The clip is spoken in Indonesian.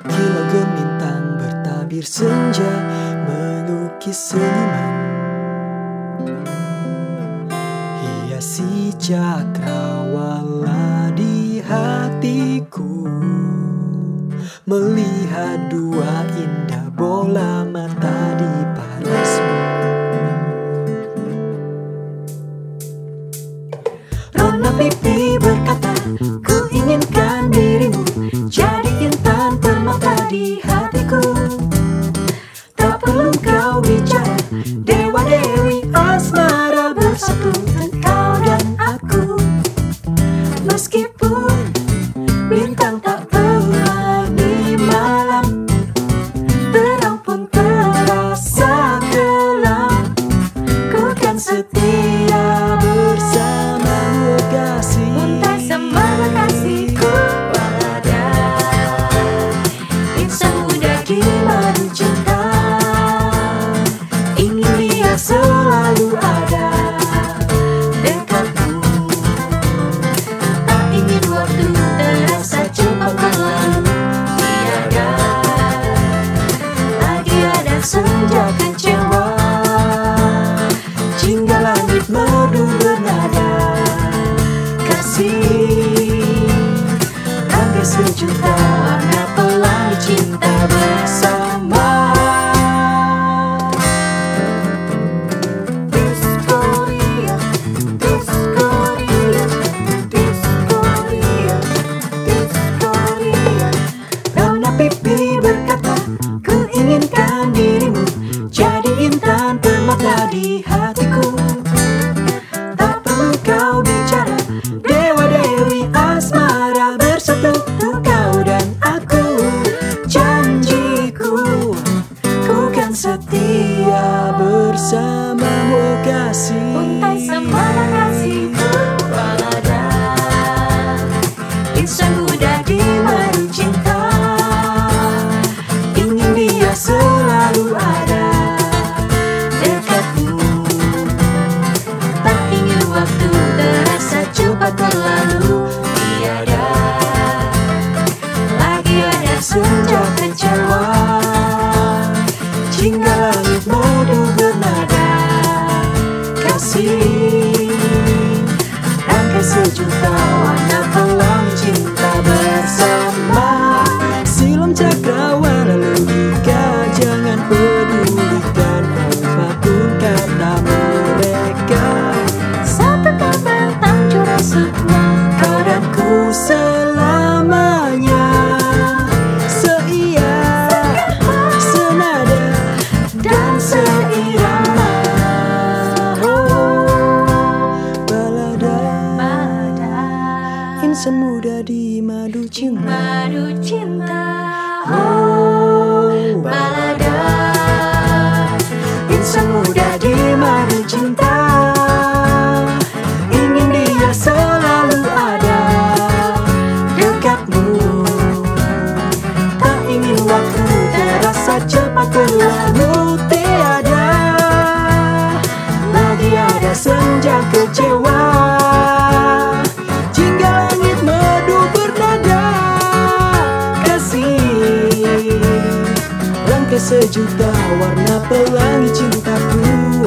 Kilau gemintang bertabir senja Melukis senyuman Hiasi cakrawala di hatiku. Melihat dua indah bola mata di parasmu. Rona pipi berkata skip Sejuta warna pelangi cinta bersama. Diskoria, diskoria, diskoria, diskoria Nona pipi berkata Ku inginkan dirimu Jadi intan permata di hatiku bersamamu kasih. Untai sama kasihku Balada Insan muda di madu cinta. Ingin dia selalu ada. Dekatmu Tak ingin waktu terasa cepat berlalu Tiada. Lagi ada senja kecewa. Jingga langit madu berlalu Tiada Lagi ada senja kecewa. Jingga langit madu bernada Kasih. Rangkai sejuta warna pelangi cintaku